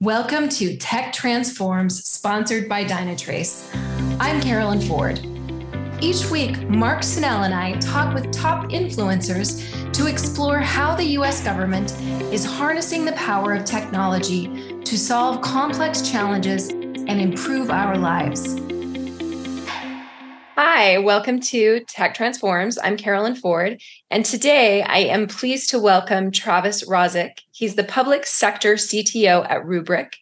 Welcome to Tech Transforms, sponsored by Dynatrace. I'm Carolyn Ford. Each week, Mark Senell and I talk with top influencers to explore how the US government is harnessing the power of technology to solve complex challenges and improve our lives. Hi, welcome to Tech Transforms. I'm Carolyn Ford, and today I am pleased to welcome Travis Rosiek. He's the public sector CTO at Rubrik.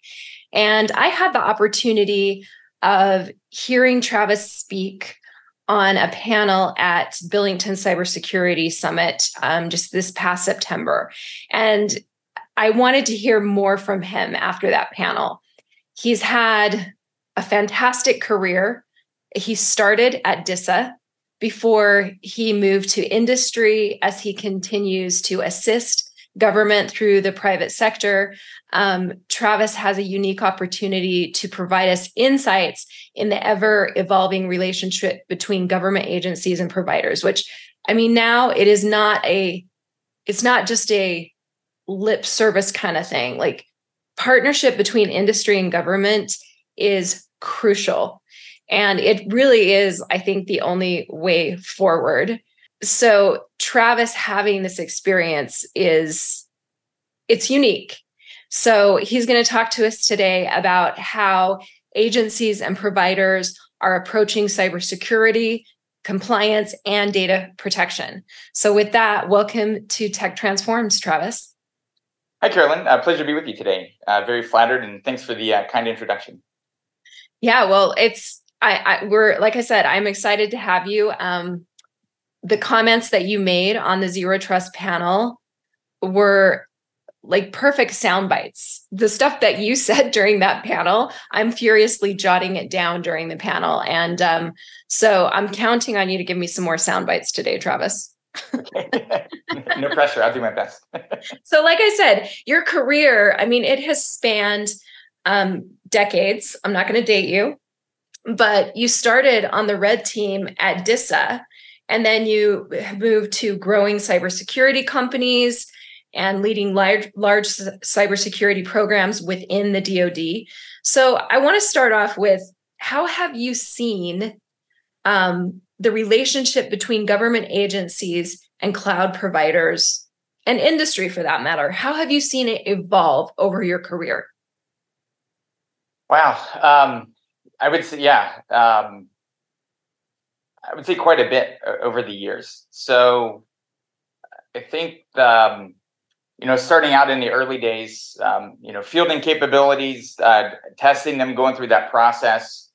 And I had the opportunity of hearing Travis speak on a panel at Billington Cybersecurity Summit um, just this past September. And I wanted to hear more from him after that panel. He's had a fantastic career he started at DISA before he moved to industry as he continues to assist government through the private sector. Um, Travis has a unique opportunity to provide us insights in the ever evolving relationship between government agencies and providers, which I mean, now it is not a, it's not just a lip service kind of thing. Like partnership between industry and government is crucial and it really is, I think, the only way forward. So Travis having this experience is it's unique. So he's going to talk to us today about how agencies and providers are approaching cybersecurity, compliance, and data protection. So with that, welcome to Tech Transforms, Travis. Hi, Carolyn. Uh, pleasure to be with you today. Uh, very flattered, and thanks for the uh, kind introduction. Yeah, well, it's I, I we're like I said, I'm excited to have you. Um, the comments that you made on the zero trust panel were like perfect sound bites. The stuff that you said during that panel, I'm furiously jotting it down during the panel. And um, so I'm counting on you to give me some more sound bites today, Travis. no pressure. I'll do my best. so, like I said, your career, I mean, it has spanned um, decades. I'm not going to date you but you started on the red team at DISA, and then you moved to growing cybersecurity companies and leading large, large cybersecurity programs within the DoD. So I want to start off with how have you seen um, the relationship between government agencies and cloud providers and industry for that matter? How have you seen it evolve over your career? Wow. Um, I would say, yeah, um, I would say quite a bit over the years. So I think, um, you know, starting out in the early days, um, you know, fielding capabilities, uh, testing them, going through that process.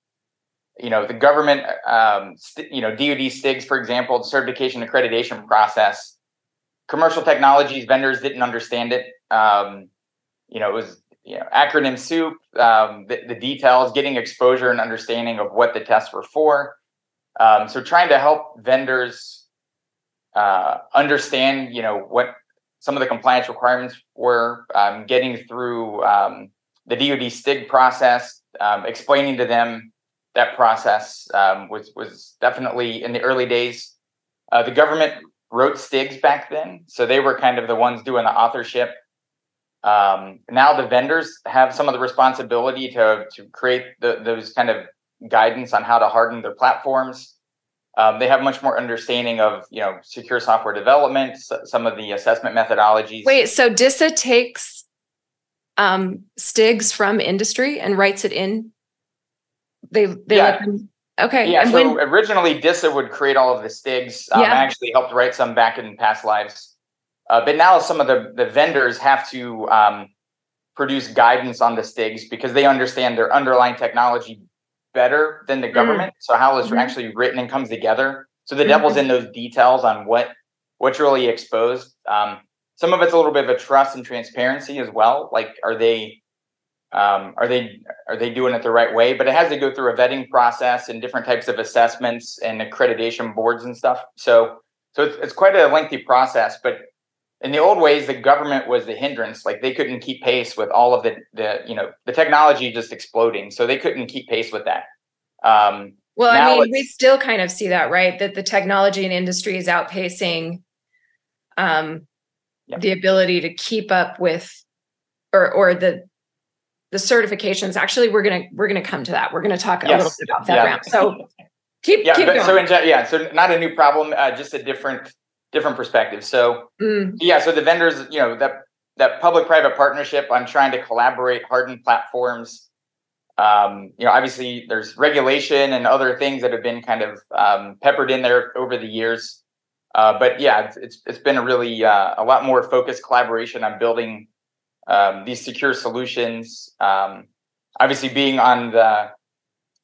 You know, the government, um, st- you know, DoD STIGs, for example, the certification accreditation process. Commercial technologies vendors didn't understand it. Um, you know, it was you know acronym soup um, the, the, details getting exposure and understanding of what the tests were for. Um, so trying to help vendors uh, understand you know what some of the compliance requirements were um, getting through um, the dod stig process um, explaining to them that process um, was was definitely in the early days. Uh, the government wrote stigs back then so they were kind of the ones doing the authorship um, now the vendors have some of the responsibility to to create the, those kind of guidance on how to harden their platforms. Um, they have much more understanding of you know secure software development, some of the assessment methodologies. Wait, so DISA takes um, STIGs from industry and writes it in. They they yeah. let them. Okay. Yeah. And so when, originally DISA would create all of the STIGs. Um, yeah. I actually helped write some back in past lives. Uh, but now some of the, the vendors have to um, produce guidance on the STIGs because they understand their underlying technology better than the mm. government. Mm. So how it's mm-hmm. actually written and comes together. So the mm-hmm. devil's in those details on what what's really exposed. Um, some of it's a little bit of a trust and transparency as well. Like, are they um, are they are they doing it the right way? But it has to go through a vetting process and different types of assessments and accreditation boards and stuff. So so it's, it's quite a lengthy process. But in the old ways the government was the hindrance like they couldn't keep pace with all of the the you know the technology just exploding so they couldn't keep pace with that um, well i mean we still kind of see that right that the technology and industry is outpacing um, yeah. the ability to keep up with or or the the certifications. Actually, we're gonna we're gonna come to that. We're gonna talk yes. a little bit about that Yeah. So keep yeah, keep but, going. So in, yeah, so not a new problem, uh, just a different different perspective. So mm. yeah, so the vendors, you know, that that public-private partnership on trying to collaborate, harden platforms. Um, you know, obviously there's regulation and other things that have been kind of um, peppered in there over the years. Uh, but yeah, it's, it's, it's been a really uh, a lot more focused collaboration on building um, these secure solutions. Um, obviously, being on the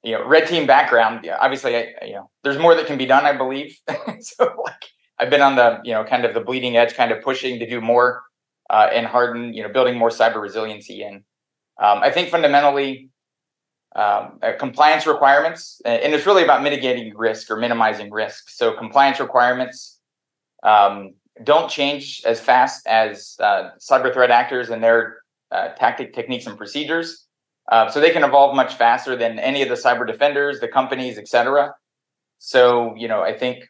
you know red team background, yeah, obviously, I, you know, there's more that can be done. I believe. so like, I've been on the you know kind of the bleeding edge, kind of pushing to do more uh, and harden, you know, building more cyber resiliency. And um, I think fundamentally, um, uh, compliance requirements, and it's really about mitigating risk or minimizing risk. So compliance requirements um, don't change as fast as uh, cyber threat actors and their uh, tactic, techniques, and procedures. Uh, so they can evolve much faster than any of the cyber defenders, the companies, et cetera. So you know, I think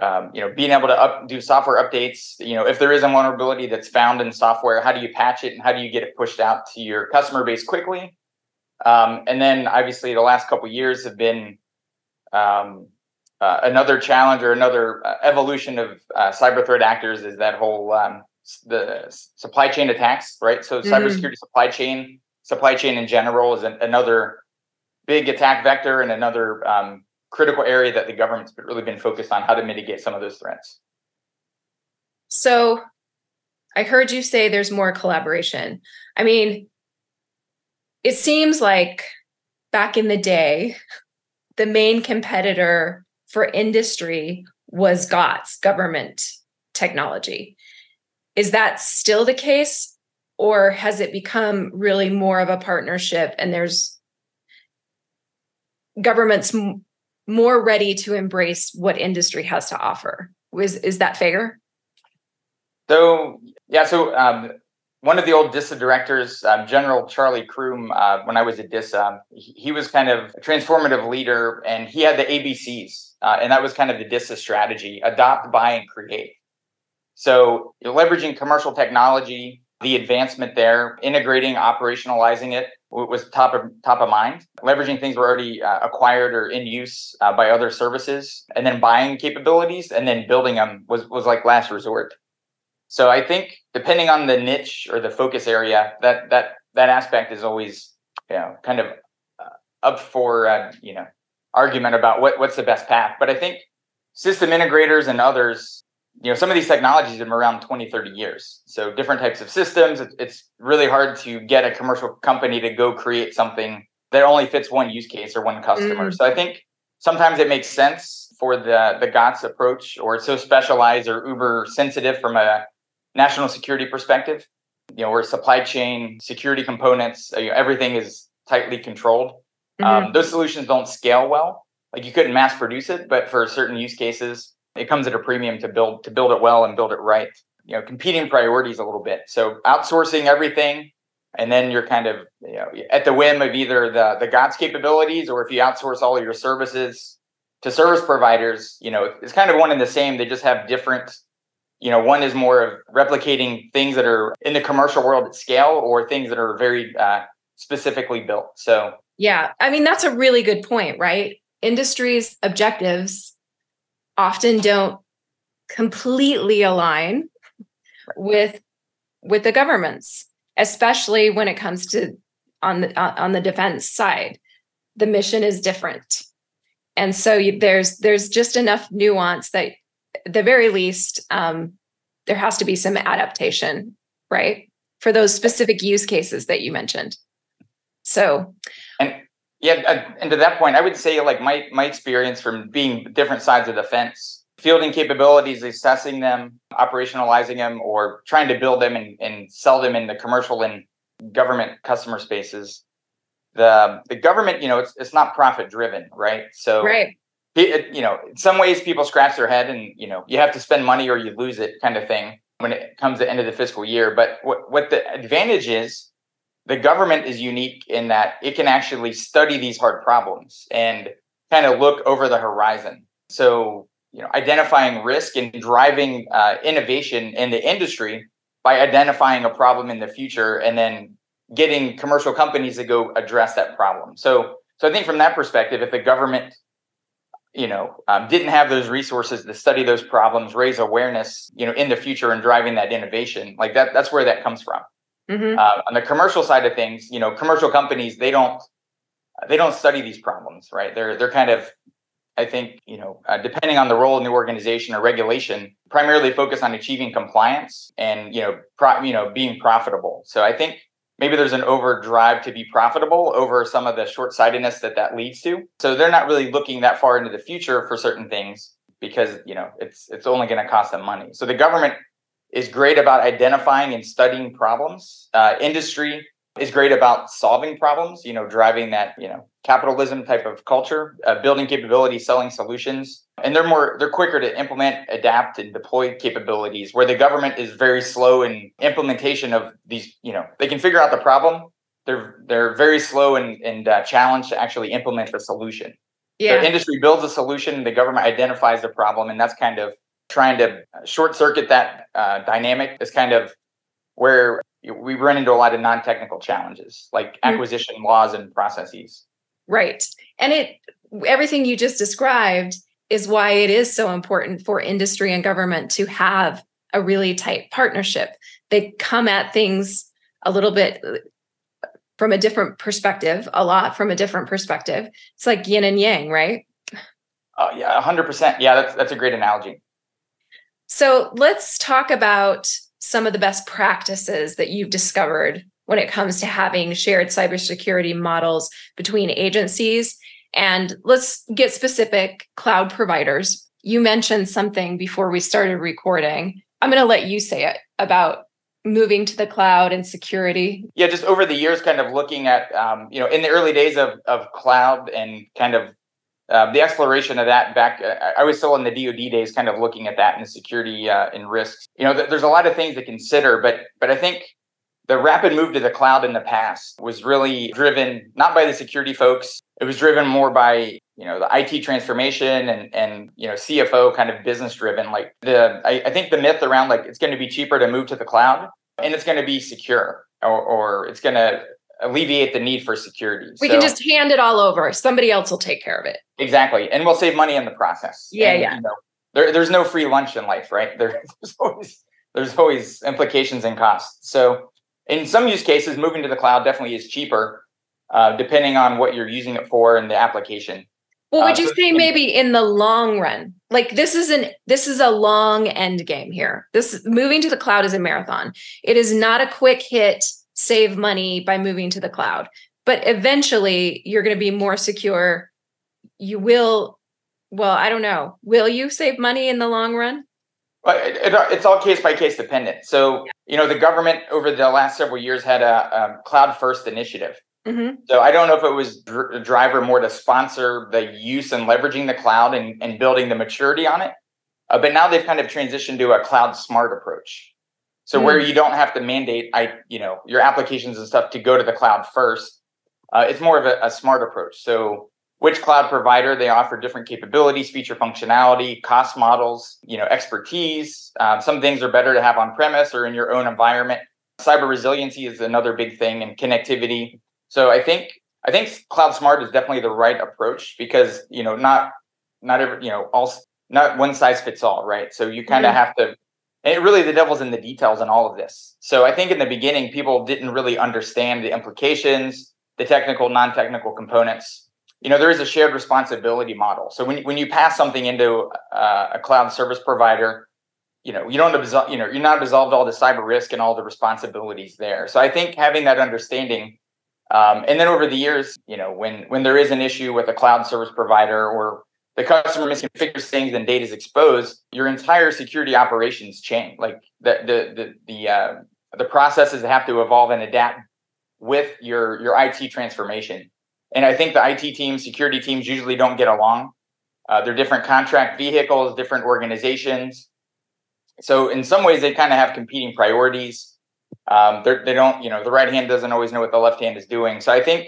um, you know, being able to up, do software updates. You know, if there is a vulnerability that's found in software, how do you patch it and how do you get it pushed out to your customer base quickly? Um, and then, obviously, the last couple years have been um, uh, another challenge or another uh, evolution of uh, cyber threat actors is that whole um, the supply chain attacks, right? So, mm-hmm. cybersecurity supply chain, supply chain in general, is an, another big attack vector and another um, critical area that the government's really been focused on how to mitigate some of those threats. So I heard you say there's more collaboration. I mean, it seems like back in the day, the main competitor for industry was GOTS, government technology. Is that still the case? Or has it become really more of a partnership and there's governments more ready to embrace what industry has to offer. Is is that fair? So yeah, so um, one of the old DISA directors, um, General Charlie Croom, uh, when I was at DISA, he, he, was kind of a transformative leader, and he had the ABCs, uh, and that was kind of the DISA strategy: adopt, buy, and create. So leveraging commercial technology, the advancement there, integrating, operationalizing it, was top of top of mind. Leveraging things were already uh, acquired or in use uh, by other services, and then buying capabilities and then building them was was like last resort. So I think depending on the niche or the focus area, that that that aspect is always you know kind of uh, up for uh, you know argument about what what's the best path. But I think system integrators and others you know some of these technologies have been around 20 30 years so different types of systems it's really hard to get a commercial company to go create something that only fits one use case or one customer mm. so i think sometimes it makes sense for the the gots approach or it's so specialized or uber sensitive from a national security perspective you know where supply chain security components you know, everything is tightly controlled mm-hmm. um, those solutions don't scale well like you couldn't mass produce it but for certain use cases it comes at a premium to build to build it well and build it right. You know, competing priorities a little bit. So outsourcing everything, and then you're kind of you know at the whim of either the the GOTS capabilities or if you outsource all of your services to service providers, you know, it's kind of one and the same. They just have different. You know, one is more of replicating things that are in the commercial world at scale, or things that are very uh, specifically built. So yeah, I mean that's a really good point, right? Industries objectives often don't completely align with with the governments especially when it comes to on the on the defense side. The mission is different. And so you, there's there's just enough nuance that the very least um, there has to be some adaptation right for those specific use cases that you mentioned. So and yeah, uh, and to that point, I would say like my my experience from being different sides of the fence, fielding capabilities, assessing them, operationalizing them, or trying to build them and, and sell them in the commercial and government customer spaces. The the government, you know, it's it's not profit driven, right? So right. It, you know, in some ways, people scratch their head, and you know, you have to spend money or you lose it, kind of thing, when it comes to the end of the fiscal year. But what what the advantage is the government is unique in that it can actually study these hard problems and kind of look over the horizon. So, you know, identifying risk and driving uh, innovation in the industry by identifying a problem in the future and then getting commercial companies to go address that problem. So, so I think from that perspective, if the government, you know, um, didn't have those resources to study those problems, raise awareness, you know, in the future and driving that innovation, like that, that's where that comes from. Mm-hmm. Uh, on the commercial side of things, you know, commercial companies they don't they don't study these problems, right? They're they're kind of I think, you know, uh, depending on the role in the organization or regulation, primarily focus on achieving compliance and, you know, pro- you know, being profitable. So I think maybe there's an overdrive to be profitable over some of the short-sightedness that that leads to. So they're not really looking that far into the future for certain things because, you know, it's it's only going to cost them money. So the government is great about identifying and studying problems. Uh, industry is great about solving problems, you know, driving that, you know, capitalism type of culture, uh, building capability, selling solutions. And they're more, they're quicker to implement, adapt, and deploy capabilities where the government is very slow in implementation of these, you know, they can figure out the problem. They're, they're very slow and, and uh, challenged to actually implement the solution. Yeah. The industry builds a solution, the government identifies the problem, and that's kind of trying to short circuit that uh, dynamic is kind of where we run into a lot of non-technical challenges like mm-hmm. acquisition mm-hmm. laws and processes. Right. And it everything you just described is why it is so important for industry and government to have a really tight partnership. They come at things a little bit uh, from a different perspective a lot from a different perspective. It's like yin and yang right? Oh yeah 100% yeah that's that's a great analogy so let's talk about some of the best practices that you've discovered when it comes to having shared cybersecurity models between agencies. And let's get specific cloud providers. You mentioned something before we started recording. I'm going to let you say it about moving to the cloud and security. Yeah, just over the years, kind of looking at, um, you know, in the early days of, of cloud and kind of uh, the exploration of that back, uh, I was still in the DoD days, kind of looking at that and the security uh, and risks. You know, th- there's a lot of things to consider, but but I think the rapid move to the cloud in the past was really driven not by the security folks. It was driven more by you know the IT transformation and and you know CFO kind of business driven. Like the I, I think the myth around like it's going to be cheaper to move to the cloud and it's going to be secure or or it's going to alleviate the need for security. We so, can just hand it all over. Somebody else will take care of it. Exactly. And we'll save money in the process. Yeah, and, yeah. You know, there, there's no free lunch in life, right? There, there's always there's always implications and costs. So in some use cases, moving to the cloud definitely is cheaper, uh, depending on what you're using it for and the application. Well, would uh, you so say maybe in the long run, like this is an this is a long end game here. This moving to the cloud is a marathon. It is not a quick hit save money by moving to the cloud. But eventually you're going to be more secure. You will, well, I don't know. Will you save money in the long run? Well, it, it, it's all case by case dependent. So, you know, the government over the last several years had a, a cloud first initiative. Mm-hmm. So I don't know if it was dr- driver more to sponsor the use and leveraging the cloud and, and building the maturity on it. Uh, but now they've kind of transitioned to a cloud smart approach. So mm. where you don't have to mandate, I you know your applications and stuff to go to the cloud first. Uh, it's more of a, a smart approach. So which cloud provider they offer different capabilities, feature functionality, cost models, you know, expertise. Um, some things are better to have on premise or in your own environment. Cyber resiliency is another big thing, and connectivity. So I think I think cloud smart is definitely the right approach because you know not not every you know all not one size fits all, right? So you kind of mm-hmm. have to and it really the devil's in the details in all of this. So I think in the beginning, people didn't really understand the implications, the technical, non-technical components. You know, there is a shared responsibility model. So when when you pass something into uh, a cloud service provider, you know, you don't absolve, you know, you're not absolved all the cyber risk and all the responsibilities there. So I think having that understanding, um, and then over the years, you know, when when there is an issue with a cloud service provider or the customer misconfigures things and data is exposed, your entire security operations chain, like the the the the, uh, the processes have to evolve and adapt with your your IT transformation. And I think the IT teams, security teams, usually don't get along. Uh, they're different contract vehicles, different organizations. So in some ways, they kind of have competing priorities. Um, they don't, you know, the right hand doesn't always know what the left hand is doing. So I think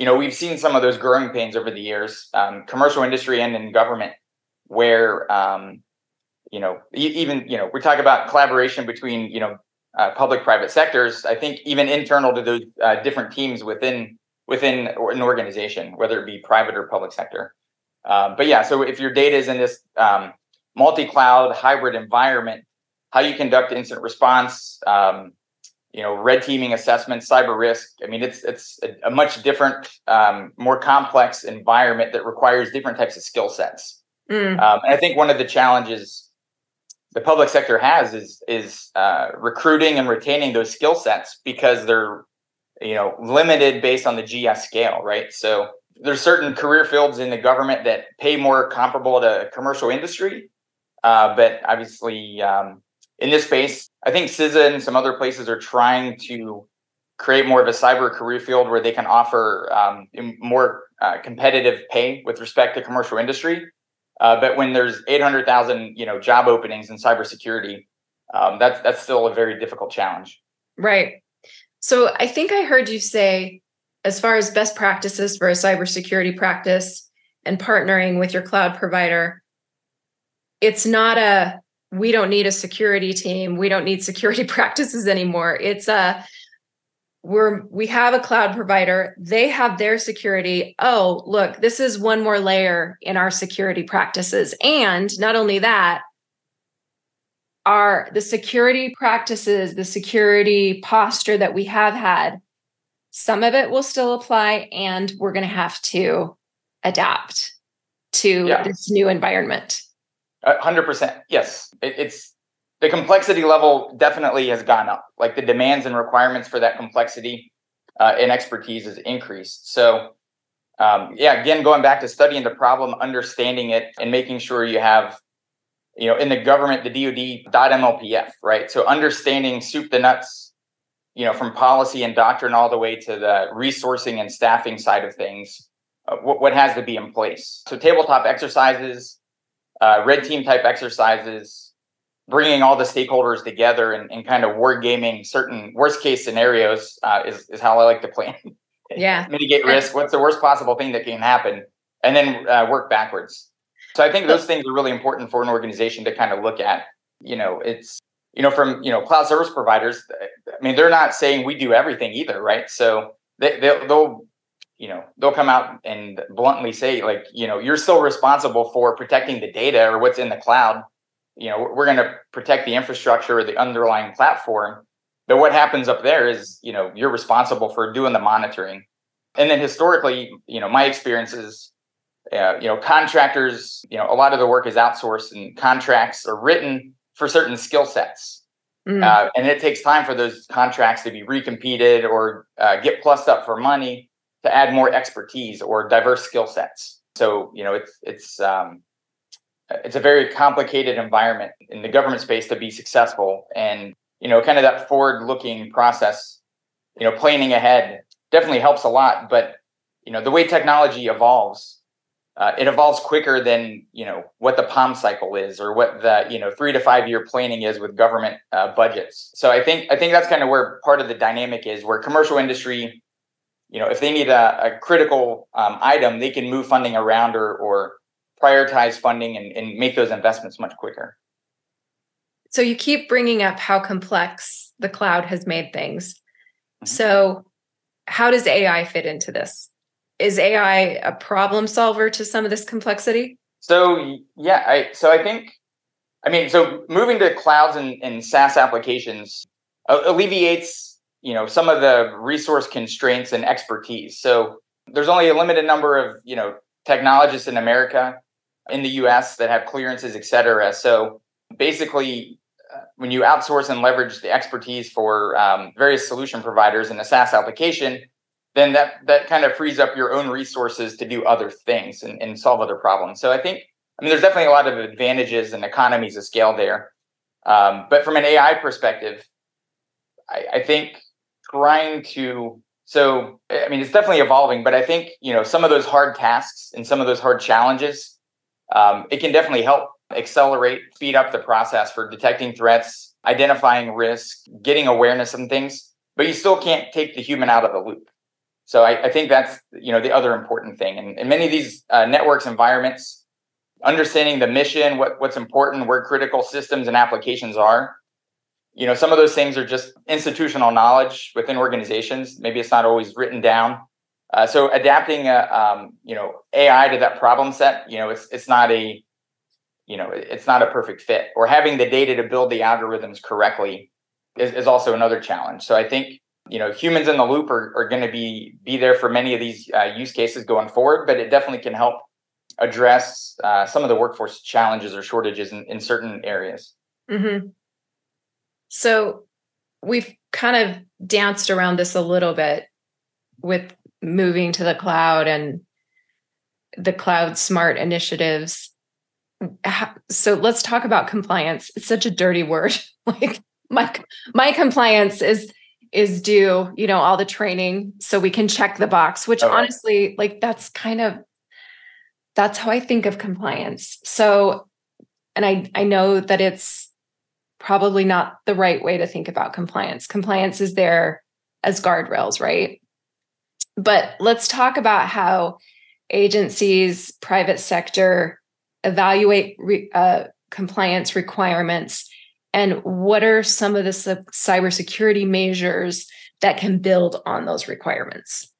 you know, we've seen some of those growing pains over the years, um, commercial industry and in government, where um, you know, even you know, we talk about collaboration between you know uh, public-private sectors. I think even internal to those uh, different teams within within an organization, whether it be private or public sector. Um, but yeah, so if your data is in this um, multi-cloud hybrid environment, how you conduct incident response, um, you know, red teaming assessment, cyber risk. I mean, it's it's a, a much different, um, more complex environment that requires different types of skill sets. Mm. Um, and I think one of the challenges the public sector has is is uh, recruiting and retaining those skill sets because they're you know limited based on the GS scale, right? So there's certain career fields in the government that pay more comparable to commercial industry, uh, but obviously um, in this space, I think CISA and some other places are trying to create more of a cyber career field where they can offer um, more uh, competitive pay with respect to commercial industry. Uh, but when there's 800,000, you know, job openings in cybersecurity, um, that's that's still a very difficult challenge. Right. So I think I heard you say, as far as best practices for a cybersecurity practice and partnering with your cloud provider, it's not a we don't need a security team. We don't need security practices anymore. It's a we're we have a cloud provider. They have their security. Oh look this is one more layer in our security practices. And not only that are the security practices the security posture that we have had some of it will still apply and we're going to have to adapt to yeah. this new environment hundred percent. Yes, it, it's the complexity level definitely has gone up. Like the demands and requirements for that complexity uh, and expertise has increased. So, um, yeah, again, going back to studying the problem, understanding it, and making sure you have, you know, in the government, the DOTMLPF, right? So understanding soup to nuts, you know, from policy and doctrine all the way to the resourcing and staffing side of things. Uh, what, what has to be in place. So tabletop exercises uh, red team type exercises, bringing all the stakeholders together and, and kind of wargaming certain worst case scenarios uh, is, is how I like to plan. Yeah. Mitigate risk. What's the worst possible thing that can happen? And then uh, work backwards. So I think those things are really important for an organization to kind of look at. You know, it's, you know, from, you know, cloud service providers, I mean, they're not saying we do everything either, right? So they, they'll, they'll you know they'll come out and bluntly say like you know you're still responsible for protecting the data or what's in the cloud. You know we're going to protect the infrastructure or the underlying platform. But what happens up there is you know you're responsible for doing the monitoring. And then historically you know my experiences uh, you know contractors you know a lot of the work is outsourced and contracts are written for certain skill sets. Mm. uh, and it takes time for those contracts to be recompeted or uh, get plussed up for money to add more expertise or diverse skill sets. So you know, it's it's um, it's a very complicated environment in the government space to be successful, and you know, kind of that forward-looking process, you know, planning ahead definitely helps a lot. But you know, the way technology evolves, uh, it evolves quicker than you know what the POM cycle is or what the you know three to five year planning is with government uh, budgets. So I think I think that's kind of where part of the dynamic is, where commercial industry you know, if they need a, a critical um, item, they can move funding around or, or prioritize funding and, and make those investments much quicker. So you keep bringing up how complex the cloud has made things. Mm-hmm. So how does AI fit into this? Is AI a problem solver to some of this complexity? So yeah, I so I think I mean so moving to clouds and, and SaaS applications alleviates you know some of the resource constraints and expertise. So there's only a limited number of you know technologists in america in the us that have clearances et cetera. So basically uh, when you outsource and leverage the expertise for um, various solution providers in a saas application then that that kind of frees up your own resources to do other things and, and solve other problems. So i think i mean there's definitely a lot of advantages and economies of scale there. Um, but from an ai perspective I, I think trying to so i mean it's definitely evolving but i think you know some of those hard tasks and some of those hard challenges um, it can definitely help accelerate speed up the process for detecting threats identifying risk getting awareness of things but you still can't take the human out of the loop. So i, I think that's you know the other important thing. And in many of these uh, networks environments understanding the mission what, what's important where critical systems and applications are you know, some of those things are just institutional knowledge within organizations. Maybe it's not always written down. Uh, so adapting, a, um, you know, AI to that problem set, you know, it's it's not a, you know, it's not a perfect fit. Or having the data to build the algorithms correctly is, is also another challenge. So I think you know humans in the loop are, are going to be be there for many of these uh, use cases going forward, but it definitely can help address uh, some of the workforce challenges or shortages in, in certain areas. Mm-hmm. So we've kind of danced around this a little bit with moving to the cloud and the cloud smart initiatives. So let's talk about compliance. It's such a dirty word. like my my compliance is is due, you know, all the training so we can check the box, which okay. honestly, like that's kind of that's how I think of compliance. So and I I know that it's probably not the right way to think about compliance. Compliance is there as guardrails, right? But let's talk about how agencies, private sector evaluate re, uh, compliance requirements and what are some of the cybersecurity measures that can build on those requirements?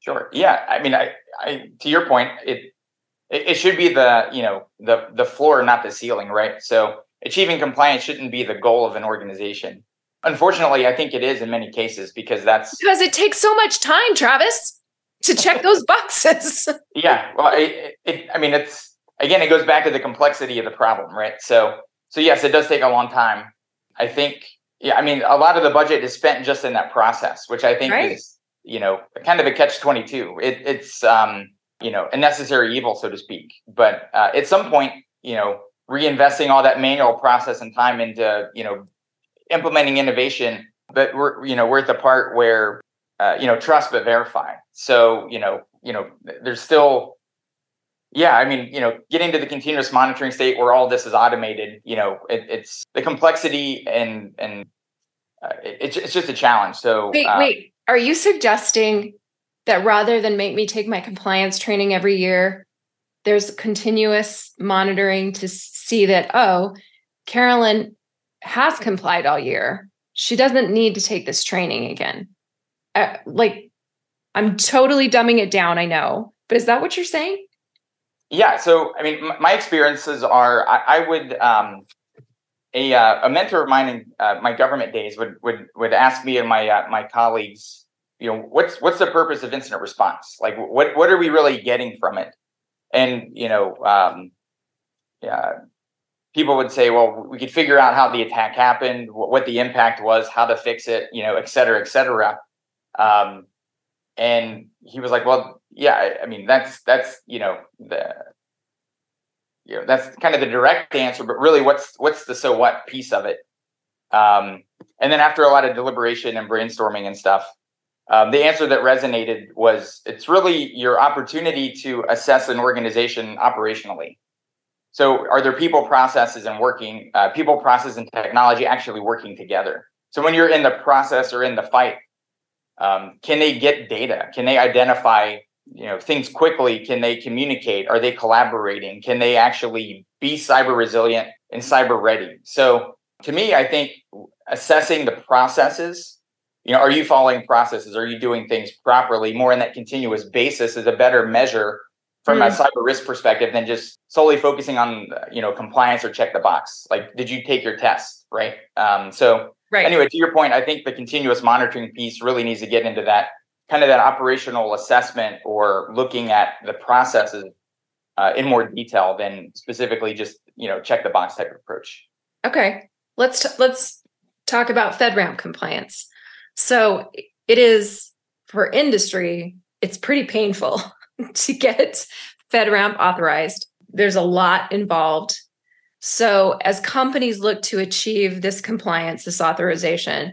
Sure. Yeah. I mean, I, I to your point, it it should be the you know the the floor, not the ceiling, right? So achieving compliance shouldn't be the goal of an organization. Unfortunately, I think it is in many cases because that's because it takes so much time, Travis, to check those boxes. yeah, well, it, it, I mean, it's again, it goes back to the complexity of the problem, right? So, so yes, it does take a long time. I think, yeah, I mean, a lot of the budget is spent just in that process, which I think right. is, you know, kind of a catch twenty two. It, it's, um, you know, a necessary evil, so to speak. But uh, at some point, you know, reinvesting all that manual process and time into you know implementing innovation but we're you know we're at the part where uh, you know trust but verify. So you know you know there's still yeah i mean you know getting to the continuous monitoring state where all this is automated you know it, it's the complexity and and uh, it, it's, it's just a challenge. So wait uh, wait are you suggesting that rather than make me take my compliance training every year there's continuous monitoring to see that, oh, Carolyn has complied all year. She doesn't need to take this training again. Uh, like, I'm totally dumbing it down, I know, but is that what you're saying? Yeah. So, I mean, my experiences are I, I would, um, a, uh, a mentor of mine in uh, my government days would would would ask me and my uh, my colleagues, you know, what's what's the purpose of incident response? Like, what what are we really getting from it? And you know um, yeah people would say well we could figure out how the attack happened what the impact was how to fix it you know et cetera et cetera. Um, and he was like well yeah i mean that's that's you know the you know that's kind of the direct answer but really what's what's the so what piece of it? Um, and then after a lot of deliberation and brainstorming and stuff um, the answer that resonated was it's really your opportunity to assess an organization operationally. So, are there people, processes, and working uh, people, process, and technology actually working together? So, when you're in the process or in the fight, um, can they get data? Can they identify you know things quickly? Can they communicate? Are they collaborating? Can they actually be cyber resilient and cyber ready? So, to me, I think assessing the processes you know are you following processes? Are you doing things properly? More in that continuous basis is a better measure from mm. a cyber risk perspective than just solely focusing on you know compliance or check the box. Like did you take your test right? Um, so right. anyway to your point i think the continuous monitoring piece really needs to get into that kind of that operational assessment or looking at the processes uh, in more detail than specifically just you know check the box type of approach. Okay. Let's t- let's talk about fedramp compliance so it is for industry, it's pretty painful to get FedRAMP authorized. There's a lot involved. So, as companies look to achieve this compliance, this authorization,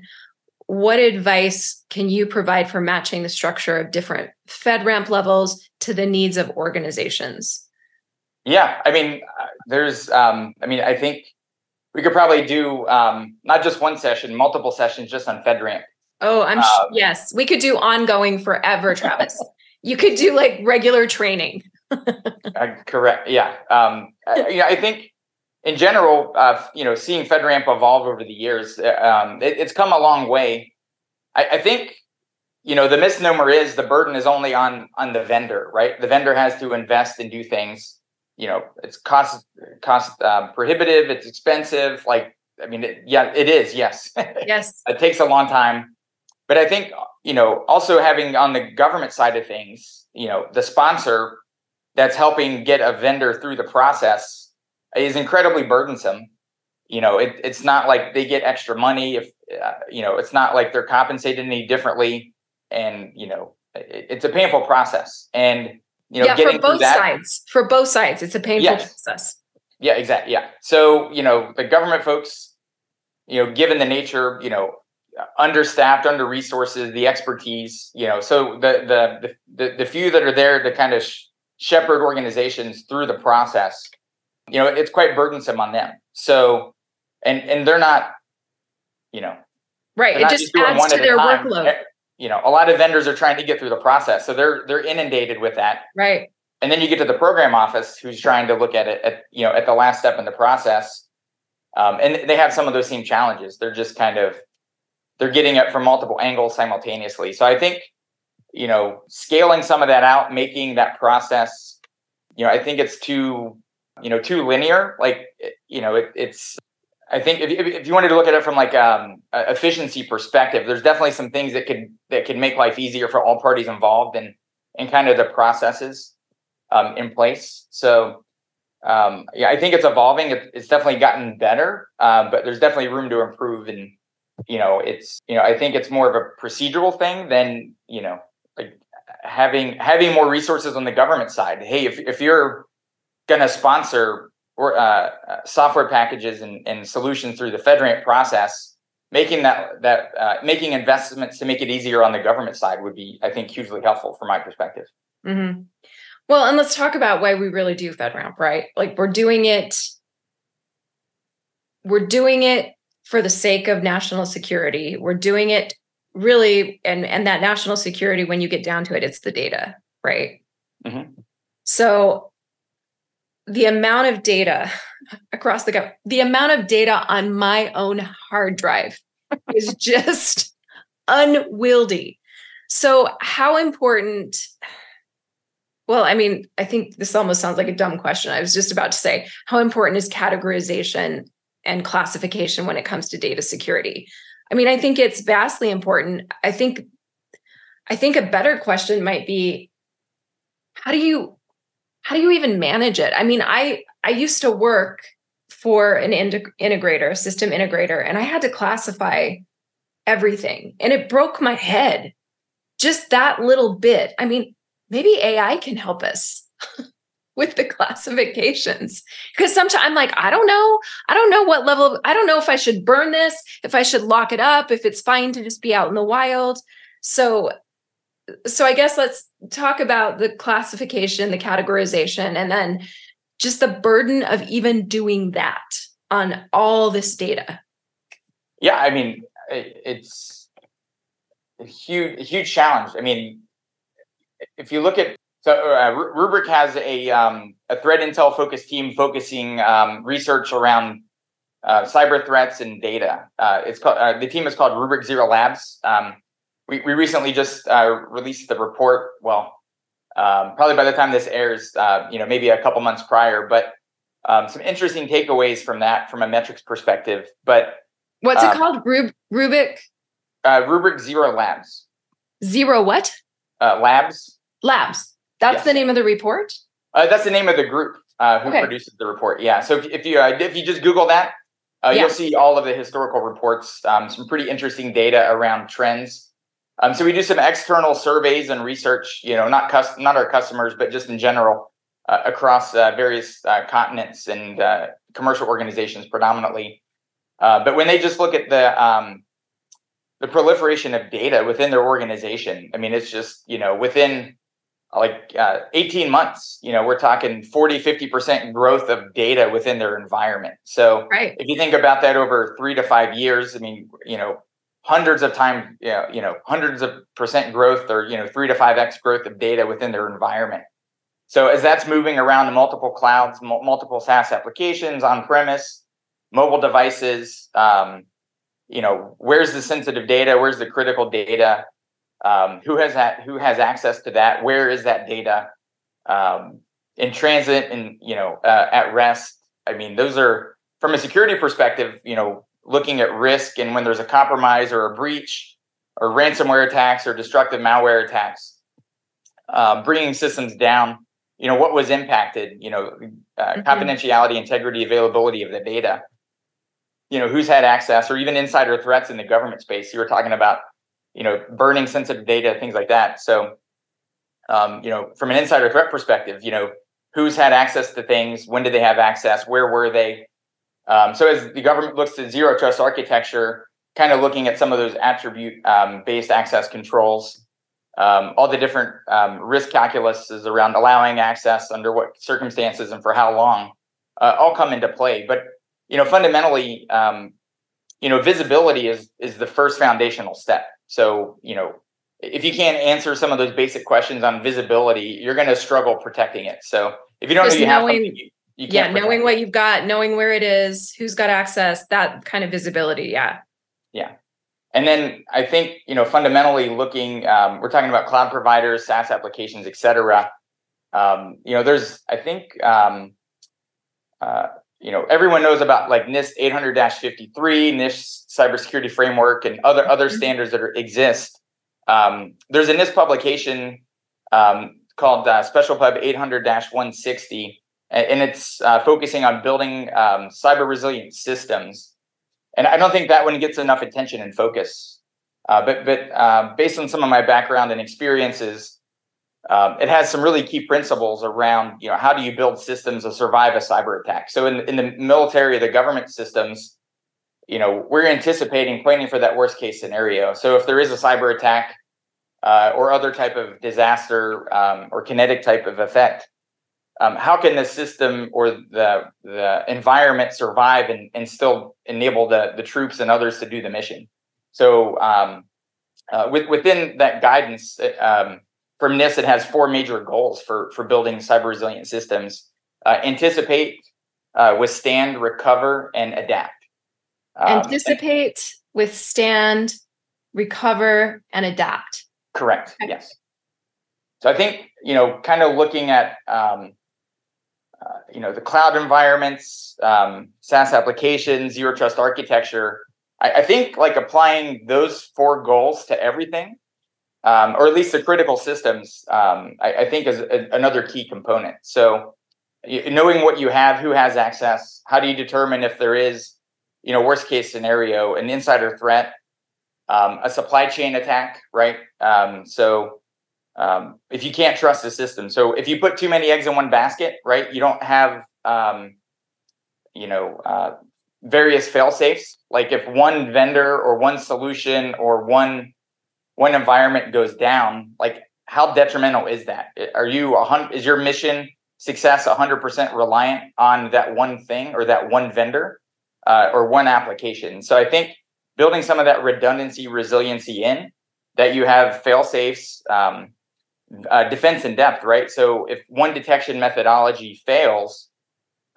what advice can you provide for matching the structure of different FedRAMP levels to the needs of organizations? Yeah, I mean, there's, um, I mean, I think we could probably do um, not just one session, multiple sessions just on FedRAMP. Oh, I'm um, yes. We could do ongoing forever, Travis. you could do like regular training. uh, correct. Yeah. Um, I, you know, I think in general, uh, you know, seeing FedRAMP evolve over the years, uh, um, it, it's come a long way. I, I, think, you know, the misnomer is the burden is only on on the vendor, right? The vendor has to invest and do things. You know, it's cost cost uh, prohibitive. It's expensive. Like, I mean, it, yeah, it is. Yes. Yes. it takes a long time, but I think you know, also having on the government side of things, you know, the sponsor that's helping get a vendor through the process is incredibly burdensome. You know, it, it's not like they get extra money if uh, you know, it's not like they're compensated any differently, and you know, it, it's a painful process. And you know, yeah, for both that, sides, for both sides, it's a painful yes. process. Yeah, exactly. Yeah. So you know, the government folks, you know, given the nature, you know, understaffed, under resources, the expertise, you know, so the the the the few that are there to kind of sh- shepherd organizations through the process you know it's quite burdensome on them. So and and they're not you know right it just adds to their workload. Eh, you know a lot of vendors are trying to get through the process so they're they're inundated with that. Right. And then you get to the program office who's trying to look at it at you know at the last step in the process um, and they have some of those same challenges. They're just kind of they're getting it from multiple angles simultaneously. So i think you know scaling some of that out making that process you know i think it's too you know too linear. Like you know it, it's i think if, if you wanted to look at it from like um efficiency perspective there's definitely some things that could that could make life easier for all parties involved and and kind of the processes um, in place. So um, yeah i think it's evolving. It, it's definitely gotten better uh, but there's definitely room to improve and you know it's you know i think it's more of a procedural thing than you know like having having more resources on the government side hey if, if you're to sponsor or uh, uh, software packages and, and, solutions through the FedRAMP process, making that that uh, making investments to make it easier on the government side would be, I think, hugely helpful from my perspective. Mm-hmm. Well, and let's talk about why we really do FedRAMP, right? Like we're doing it, we're doing it for the sake of national security. We're doing it really, and and that national security, when you get down to it, it's the data, right? Mm-hmm. So the amount of data across the government, the amount of data on my own hard drive is just unwieldy. So, how important? Well, I mean, I think this almost sounds like a dumb question. I was just about to say, how important is categorization and classification when it comes to data security? I mean, I think it's vastly important. I think I think a better question might be how do you how do you even manage it? I mean, I I used to work for an integrator, a system integrator, and I had to classify everything, and it broke my head. Just that little bit. I mean, maybe AI can help us with the classifications because sometimes I'm like, I don't know. I don't know what level. Of, I don't know if I should burn this, if I should lock it up, if it's fine to just be out in the wild. So so I guess let's talk about the classification, the categorization, and then just the burden of even doing that on all this data. Yeah, I mean, it's a huge, a huge challenge. I mean, if you look at so uh, Rubrik has a um, a threat intel focused team focusing um, research around uh, cyber threats and data. Uh, it's called uh, the team is called Rubrik Zero Labs. Um, we, we recently just uh, released the report. Well, um, probably by the time this airs, uh, you know, maybe a couple months prior, but um, some interesting takeaways from that from a metrics perspective. But what's um, it called? Rub- Rubik? Uh, Rubrik Zero Labs. Zero what? Uh, labs. Labs. That's yes. the name of the report. Uh, that's the name of the group uh, who okay. produces the report. Yeah. So if, if you uh, if you just Google that, uh, yeah. you'll see all of the historical reports. Um, some pretty interesting data around trends um, so we do some external surveys and research, you know, not cus- not our customers, but just in general uh, across uh, various uh, continents and uh, commercial organizations predominantly. Uh, but when they just look at the um, the proliferation of data within their organization, I mean, it's just you know within like uh, 18 months, you know, we're talking 40, 50% growth of data within their environment. So right. if you think about that over three to five years, I mean, you know, hundreds of times, you know, you know, hundreds of percent growth or, you know, three to five X growth of data within their environment. So as that's moving around to multiple clouds, m- multiple SaaS applications on premise, mobile devices, um, you know, where's the sensitive data? Where's the critical data? Um, who has that? Who has access to that? Where is that data? Um, in transit and you know uh, at rest. I mean, those are from a security perspective. You know, looking at risk and when there's a compromise or a breach or ransomware attacks or destructive malware attacks, uh, bringing systems down. You know what was impacted. You know, uh, mm-hmm. confidentiality, integrity, availability of the data. You know who's had access, or even insider threats in the government space. You were talking about, you know, burning sensitive data, things like that. So, um, you know, from an insider threat perspective, you know, who's had access to things, when did they have access, where were they? Um, so as the government looks to zero trust architecture, kind of looking at some of those attribute um, based access controls, um, all the different um, risk calculuses around allowing access under what circumstances and for how long, uh, all come into play. But you know, fundamentally, um, you know, visibility is is the first foundational step. So you know, if you can't answer some of those basic questions on visibility, you're going to struggle protecting it. So if you don't Just know you knowing, have you, you yeah, knowing what you've got, knowing where it is, who's got access, that kind of visibility. Yeah. Yeah. And then I think, you know, fundamentally looking, um, we're talking about cloud providers, SaaS applications, et cetera. Um, you know, there's, I think, um, uh, you know, everyone knows about like NIST 800-53, NIST cybersecurity framework, and other other mm-hmm. standards that are, exist. Um, there's a NIST publication um, called uh, Special Pub 800-160, and it's uh, focusing on building um, cyber resilient systems. And I don't think that one gets enough attention and focus. Uh, but but uh, based on some of my background and experiences, um, it has some really key principles around you know how do you build systems to survive a cyber attack. So in in the military, the government systems, you know, we're anticipating planning for that worst case scenario. So if there is a cyber attack uh, or other type of disaster um, or kinetic type of effect, um, how can the system or the the environment survive and, and still enable the the troops and others to do the mission? So um, uh, with, within that guidance um, from NIST, it has four major goals for for building cyber resilient systems: uh, anticipate, uh, withstand, recover, and adapt. Um, Anticipate, withstand, recover, and adapt. Correct. Okay. Yes. So I think you know, kind of looking at um, uh, you know the cloud environments, um, SaaS applications, zero trust architecture. I, I, think like applying those four goals to everything, um, or at least the critical systems, um, I, I, think is a, another key component. So knowing what you have, who has access, how do you determine if there is you know, worst case scenario, an insider threat, um, a supply chain attack, right? Um, so um, if you can't trust the system, so if you put too many eggs in one basket, right, you don't have, um, you know, uh, various fail safes. Like if one vendor or one solution or one one environment goes down, like how detrimental is that? Are you a hundred? Is your mission success hundred percent reliant on that one thing or that one vendor? uh, or one application. So I think building some of that redundancy, resiliency in that you have fail safes, um, uh, defense in depth, right? So if one detection methodology fails,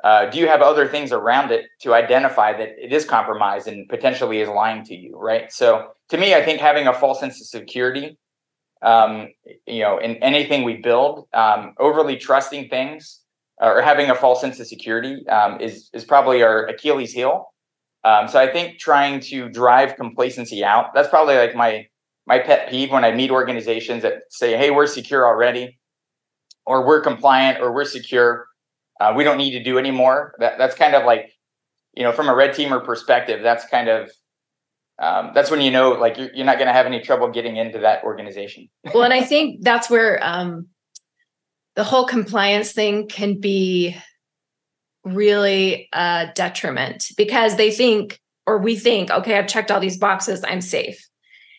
uh, do you have other things around it to identify that it is compromised and potentially is lying to you, right? So to me, I think having a false sense of security, um, you know, in anything we build, um, overly trusting things or having a false sense of security um, is is probably our Achilles heel. Um, so I think trying to drive complacency out that's probably like my my pet peeve when I meet organizations that say, "Hey, we're secure already," or "We're compliant," or "We're secure." Uh, we don't need to do anymore. That that's kind of like, you know, from a red teamer perspective, that's kind of um, that's when you know like you're, you're not going to have any trouble getting into that organization. well, and I think that's where um, the whole compliance thing can be really a detriment because they think or we think okay i've checked all these boxes i'm safe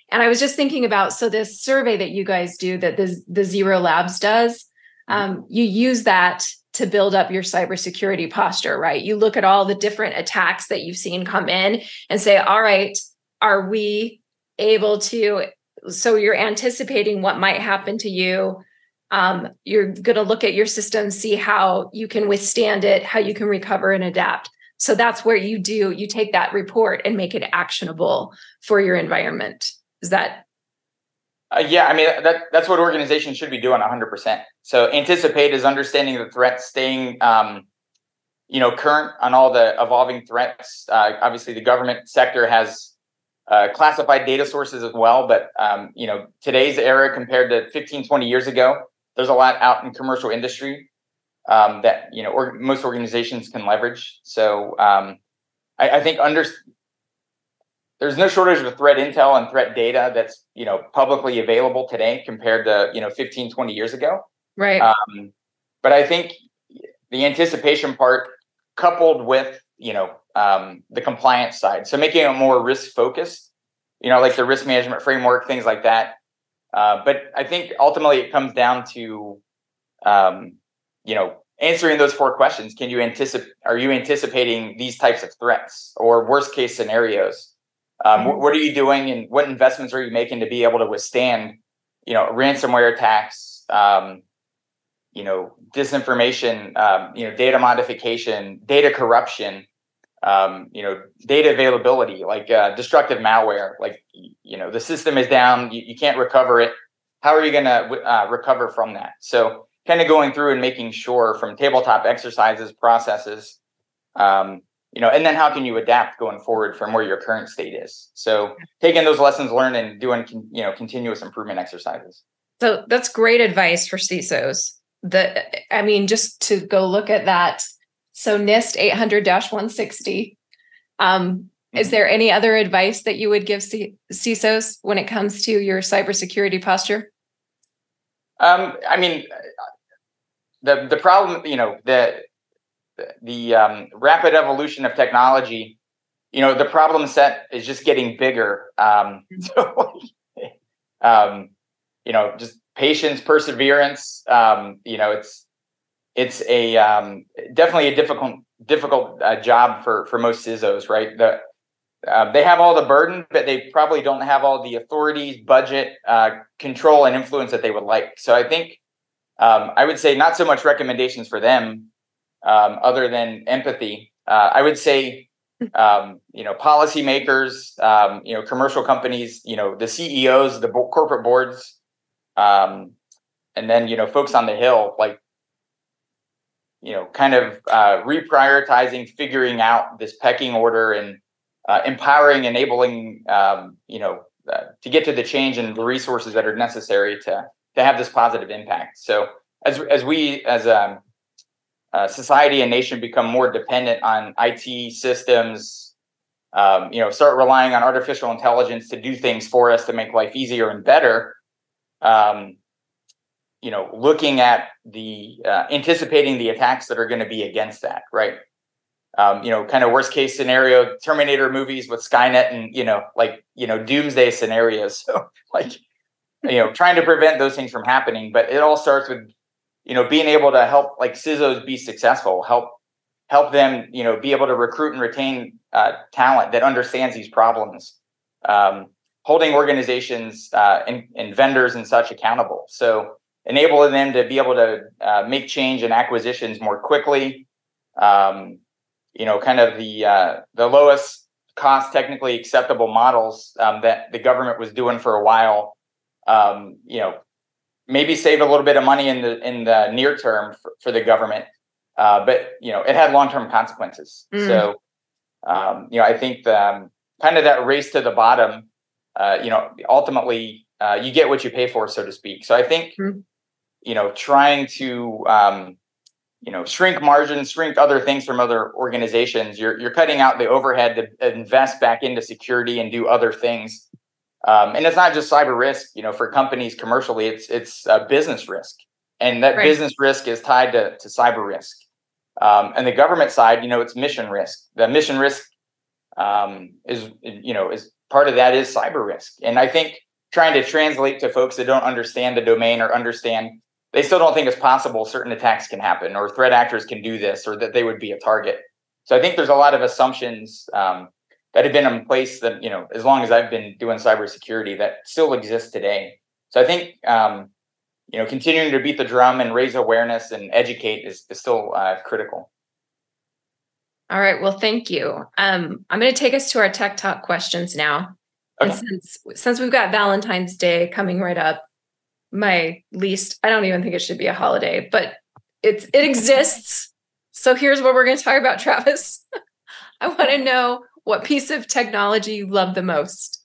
and i was just thinking about so this survey that you guys do that the, the zero labs does mm-hmm. um, you use that to build up your cybersecurity posture right you look at all the different attacks that you've seen come in and say all right are we able to so you're anticipating what might happen to you Um, you're going to look at your system, see how you can withstand it, how you can recover and adapt. So that's where you do, you take that report and make it actionable for your environment. Is that? Uh, yeah, I mean, that, that's what organizations should be doing 100%. So anticipate is understanding the threat, staying, um, you know, current on all the evolving threats. Uh, obviously, the government sector has uh, classified data sources as well, but, um, you know, today's era compared to 15, 20 years ago, there's a lot out in commercial industry um, that you know or, most organizations can leverage. So um, I, I, think under there's no shortage of threat intel and threat data that's you know publicly available today compared to you know 15 20 years ago. Right. Um, but i think the anticipation part coupled with you know um, the compliance side so making it more risk focused you know like the risk management framework things like that uh, but I think ultimately it comes down to, um, you know, answering those four questions. Can you anticipate? Are you anticipating these types of threats or worst case scenarios? Um, mm-hmm. what are you doing, and what investments are you making to be able to withstand, you know, ransomware attacks? Um, you know, disinformation, um, you know, data modification, data corruption, um, you know, data availability, like uh, destructive malware, like, you know, the system is down, you, you can't recover it. How are you going to uh, recover from that? So, kind of going through and making sure from tabletop exercises, processes, um, you know, and then how can you adapt going forward from where your current state is? So, taking those lessons learned and doing, you know, continuous improvement exercises. So, that's great advice for CISOs. The, I mean, just to go look at that so NIST 800 160. Um, is mm-hmm. there any other advice that you would give C- CISOs when it comes to your cybersecurity posture? Um, I mean, the the problem, you know, the the um, rapid evolution of technology, you know, the problem set is just getting bigger. Um, mm-hmm. so, um, you know, just patience, perseverance. Um, you know, it's it's a um, definitely a difficult difficult uh, job for for most CISOs, right? The uh, they have all the burden, but they probably don't have all the authorities, budget, uh, control, and influence that they would like. So I think um, I would say not so much recommendations for them, um, other than empathy. Uh, I would say, um, you know, policymakers, um, you know, commercial companies, you know, the CEOs, the bo- corporate boards, um, and then you know, folks on the hill, like you know, kind of uh, reprioritizing, figuring out this pecking order, and uh, empowering, enabling, um, you know, uh, to get to the change and the resources that are necessary to to have this positive impact. So as as we as a, a society and nation become more dependent on IT systems, um, you know, start relying on artificial intelligence to do things for us to make life easier and better. Um, you know, looking at the uh, anticipating the attacks that are going to be against that, right? Um, you know, kind of worst case scenario, Terminator movies with Skynet and you know, like you know, doomsday scenarios. So, like, you know, trying to prevent those things from happening. But it all starts with, you know, being able to help like CISOs be successful, help help them, you know, be able to recruit and retain uh, talent that understands these problems. Um, holding organizations uh, and, and vendors and such accountable. So enabling them to be able to uh, make change and acquisitions more quickly. Um, you know, kind of the uh, the lowest cost, technically acceptable models um, that the government was doing for a while. Um, you know, maybe save a little bit of money in the in the near term for, for the government, uh, but you know, it had long term consequences. Mm. So, um, you know, I think the, um, kind of that race to the bottom. Uh, you know, ultimately, uh, you get what you pay for, so to speak. So I think. Mm you know, trying to um, you know shrink margins, shrink other things from other organizations. You're you're cutting out the overhead to invest back into security and do other things. Um, and it's not just cyber risk. You know, for companies commercially, it's it's a business risk, and that right. business risk is tied to to cyber risk. Um, and the government side, you know, it's mission risk. The mission risk um, is you know is part of that is cyber risk, and I think trying to translate to folks that don't understand the domain or understand they still don't think it's possible certain attacks can happen or threat actors can do this or that they would be a target. So I think there's a lot of assumptions um, that have been in place that, you know, as long as I've been doing cybersecurity that still exist today. So I think, um, you know, continuing to beat the drum and raise awareness and educate is, is still uh, critical. All right. Well, thank you. Um, I'm going to take us to our tech talk questions now. Okay. And since since we've got Valentine's Day coming right up, my least I don't even think it should be a holiday, but it's it exists. So here's what we're going to talk about, Travis. I want to know what piece of technology you love the most.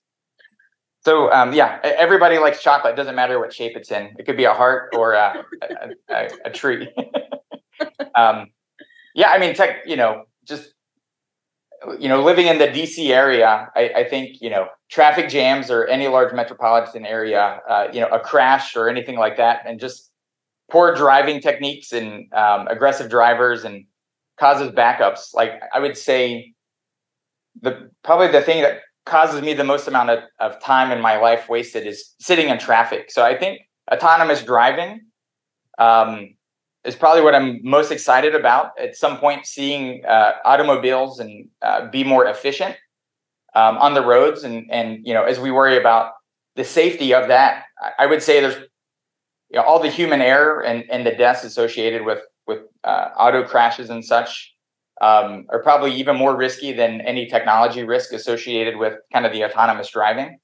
So um, yeah, everybody likes chocolate. It doesn't matter what shape it's in. It could be a heart or a, a, a, a tree. um, yeah, I mean, tech. You know, just you know, living in the DC area, I, I think you know traffic jams or any large metropolitan area, uh, you know, a crash or anything like that, and just poor driving techniques and um, aggressive drivers and causes backups. Like I would say, the probably the thing that causes me the most amount of, of time in my life wasted is sitting in traffic. So I think autonomous driving um, is probably what I'm most excited about. At some point, seeing uh, automobiles and uh, be more efficient um, on the roads, and and you know, as we worry about the safety of that, I would say there's you know all the human error and and the deaths associated with with uh, auto crashes and such um, are probably even more risky than any technology risk associated with kind of the autonomous driving.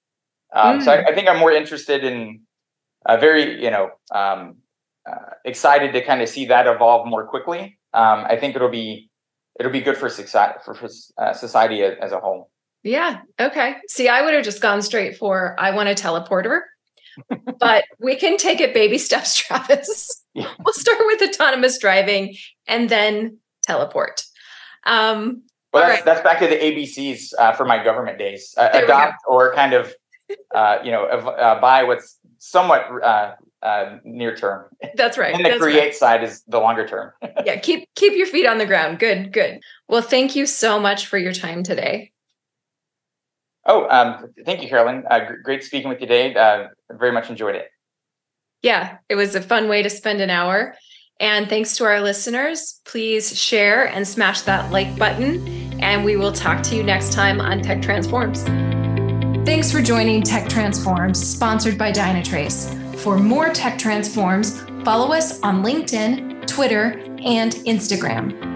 Um, mm. So I, mm. I, think I'm more interested in a very, you know, um, uh, excited to kind of see that evolve more quickly. Um, I think it'll be it'll be good for society for, for uh, society as, a whole. Yeah. Okay. See, I would have just gone straight for I want a teleporter, but we can take it baby steps, Travis. Yeah. We'll start with autonomous driving and then teleport. Um, well, that's, right. that's back to the ABCs uh, for my government days. Uh, adopt or kind of, uh, you know, uh, buy what's somewhat uh, uh, near term. That's right. And the that's create right. side is the longer term. yeah, keep keep your feet on the ground. Good, good. Well, thank you so much for your time today. Oh, um, thank you, Carolyn. great speaking with you today. very much enjoyed it. Yeah, it was a fun way to spend an hour. And thanks to our listeners, please share and smash that like button. And we will talk to you next time on Tech Transforms. Thanks for joining Tech Transforms, sponsored by Dynatrace. For more Tech Transforms, follow us on LinkedIn, Twitter, and Instagram.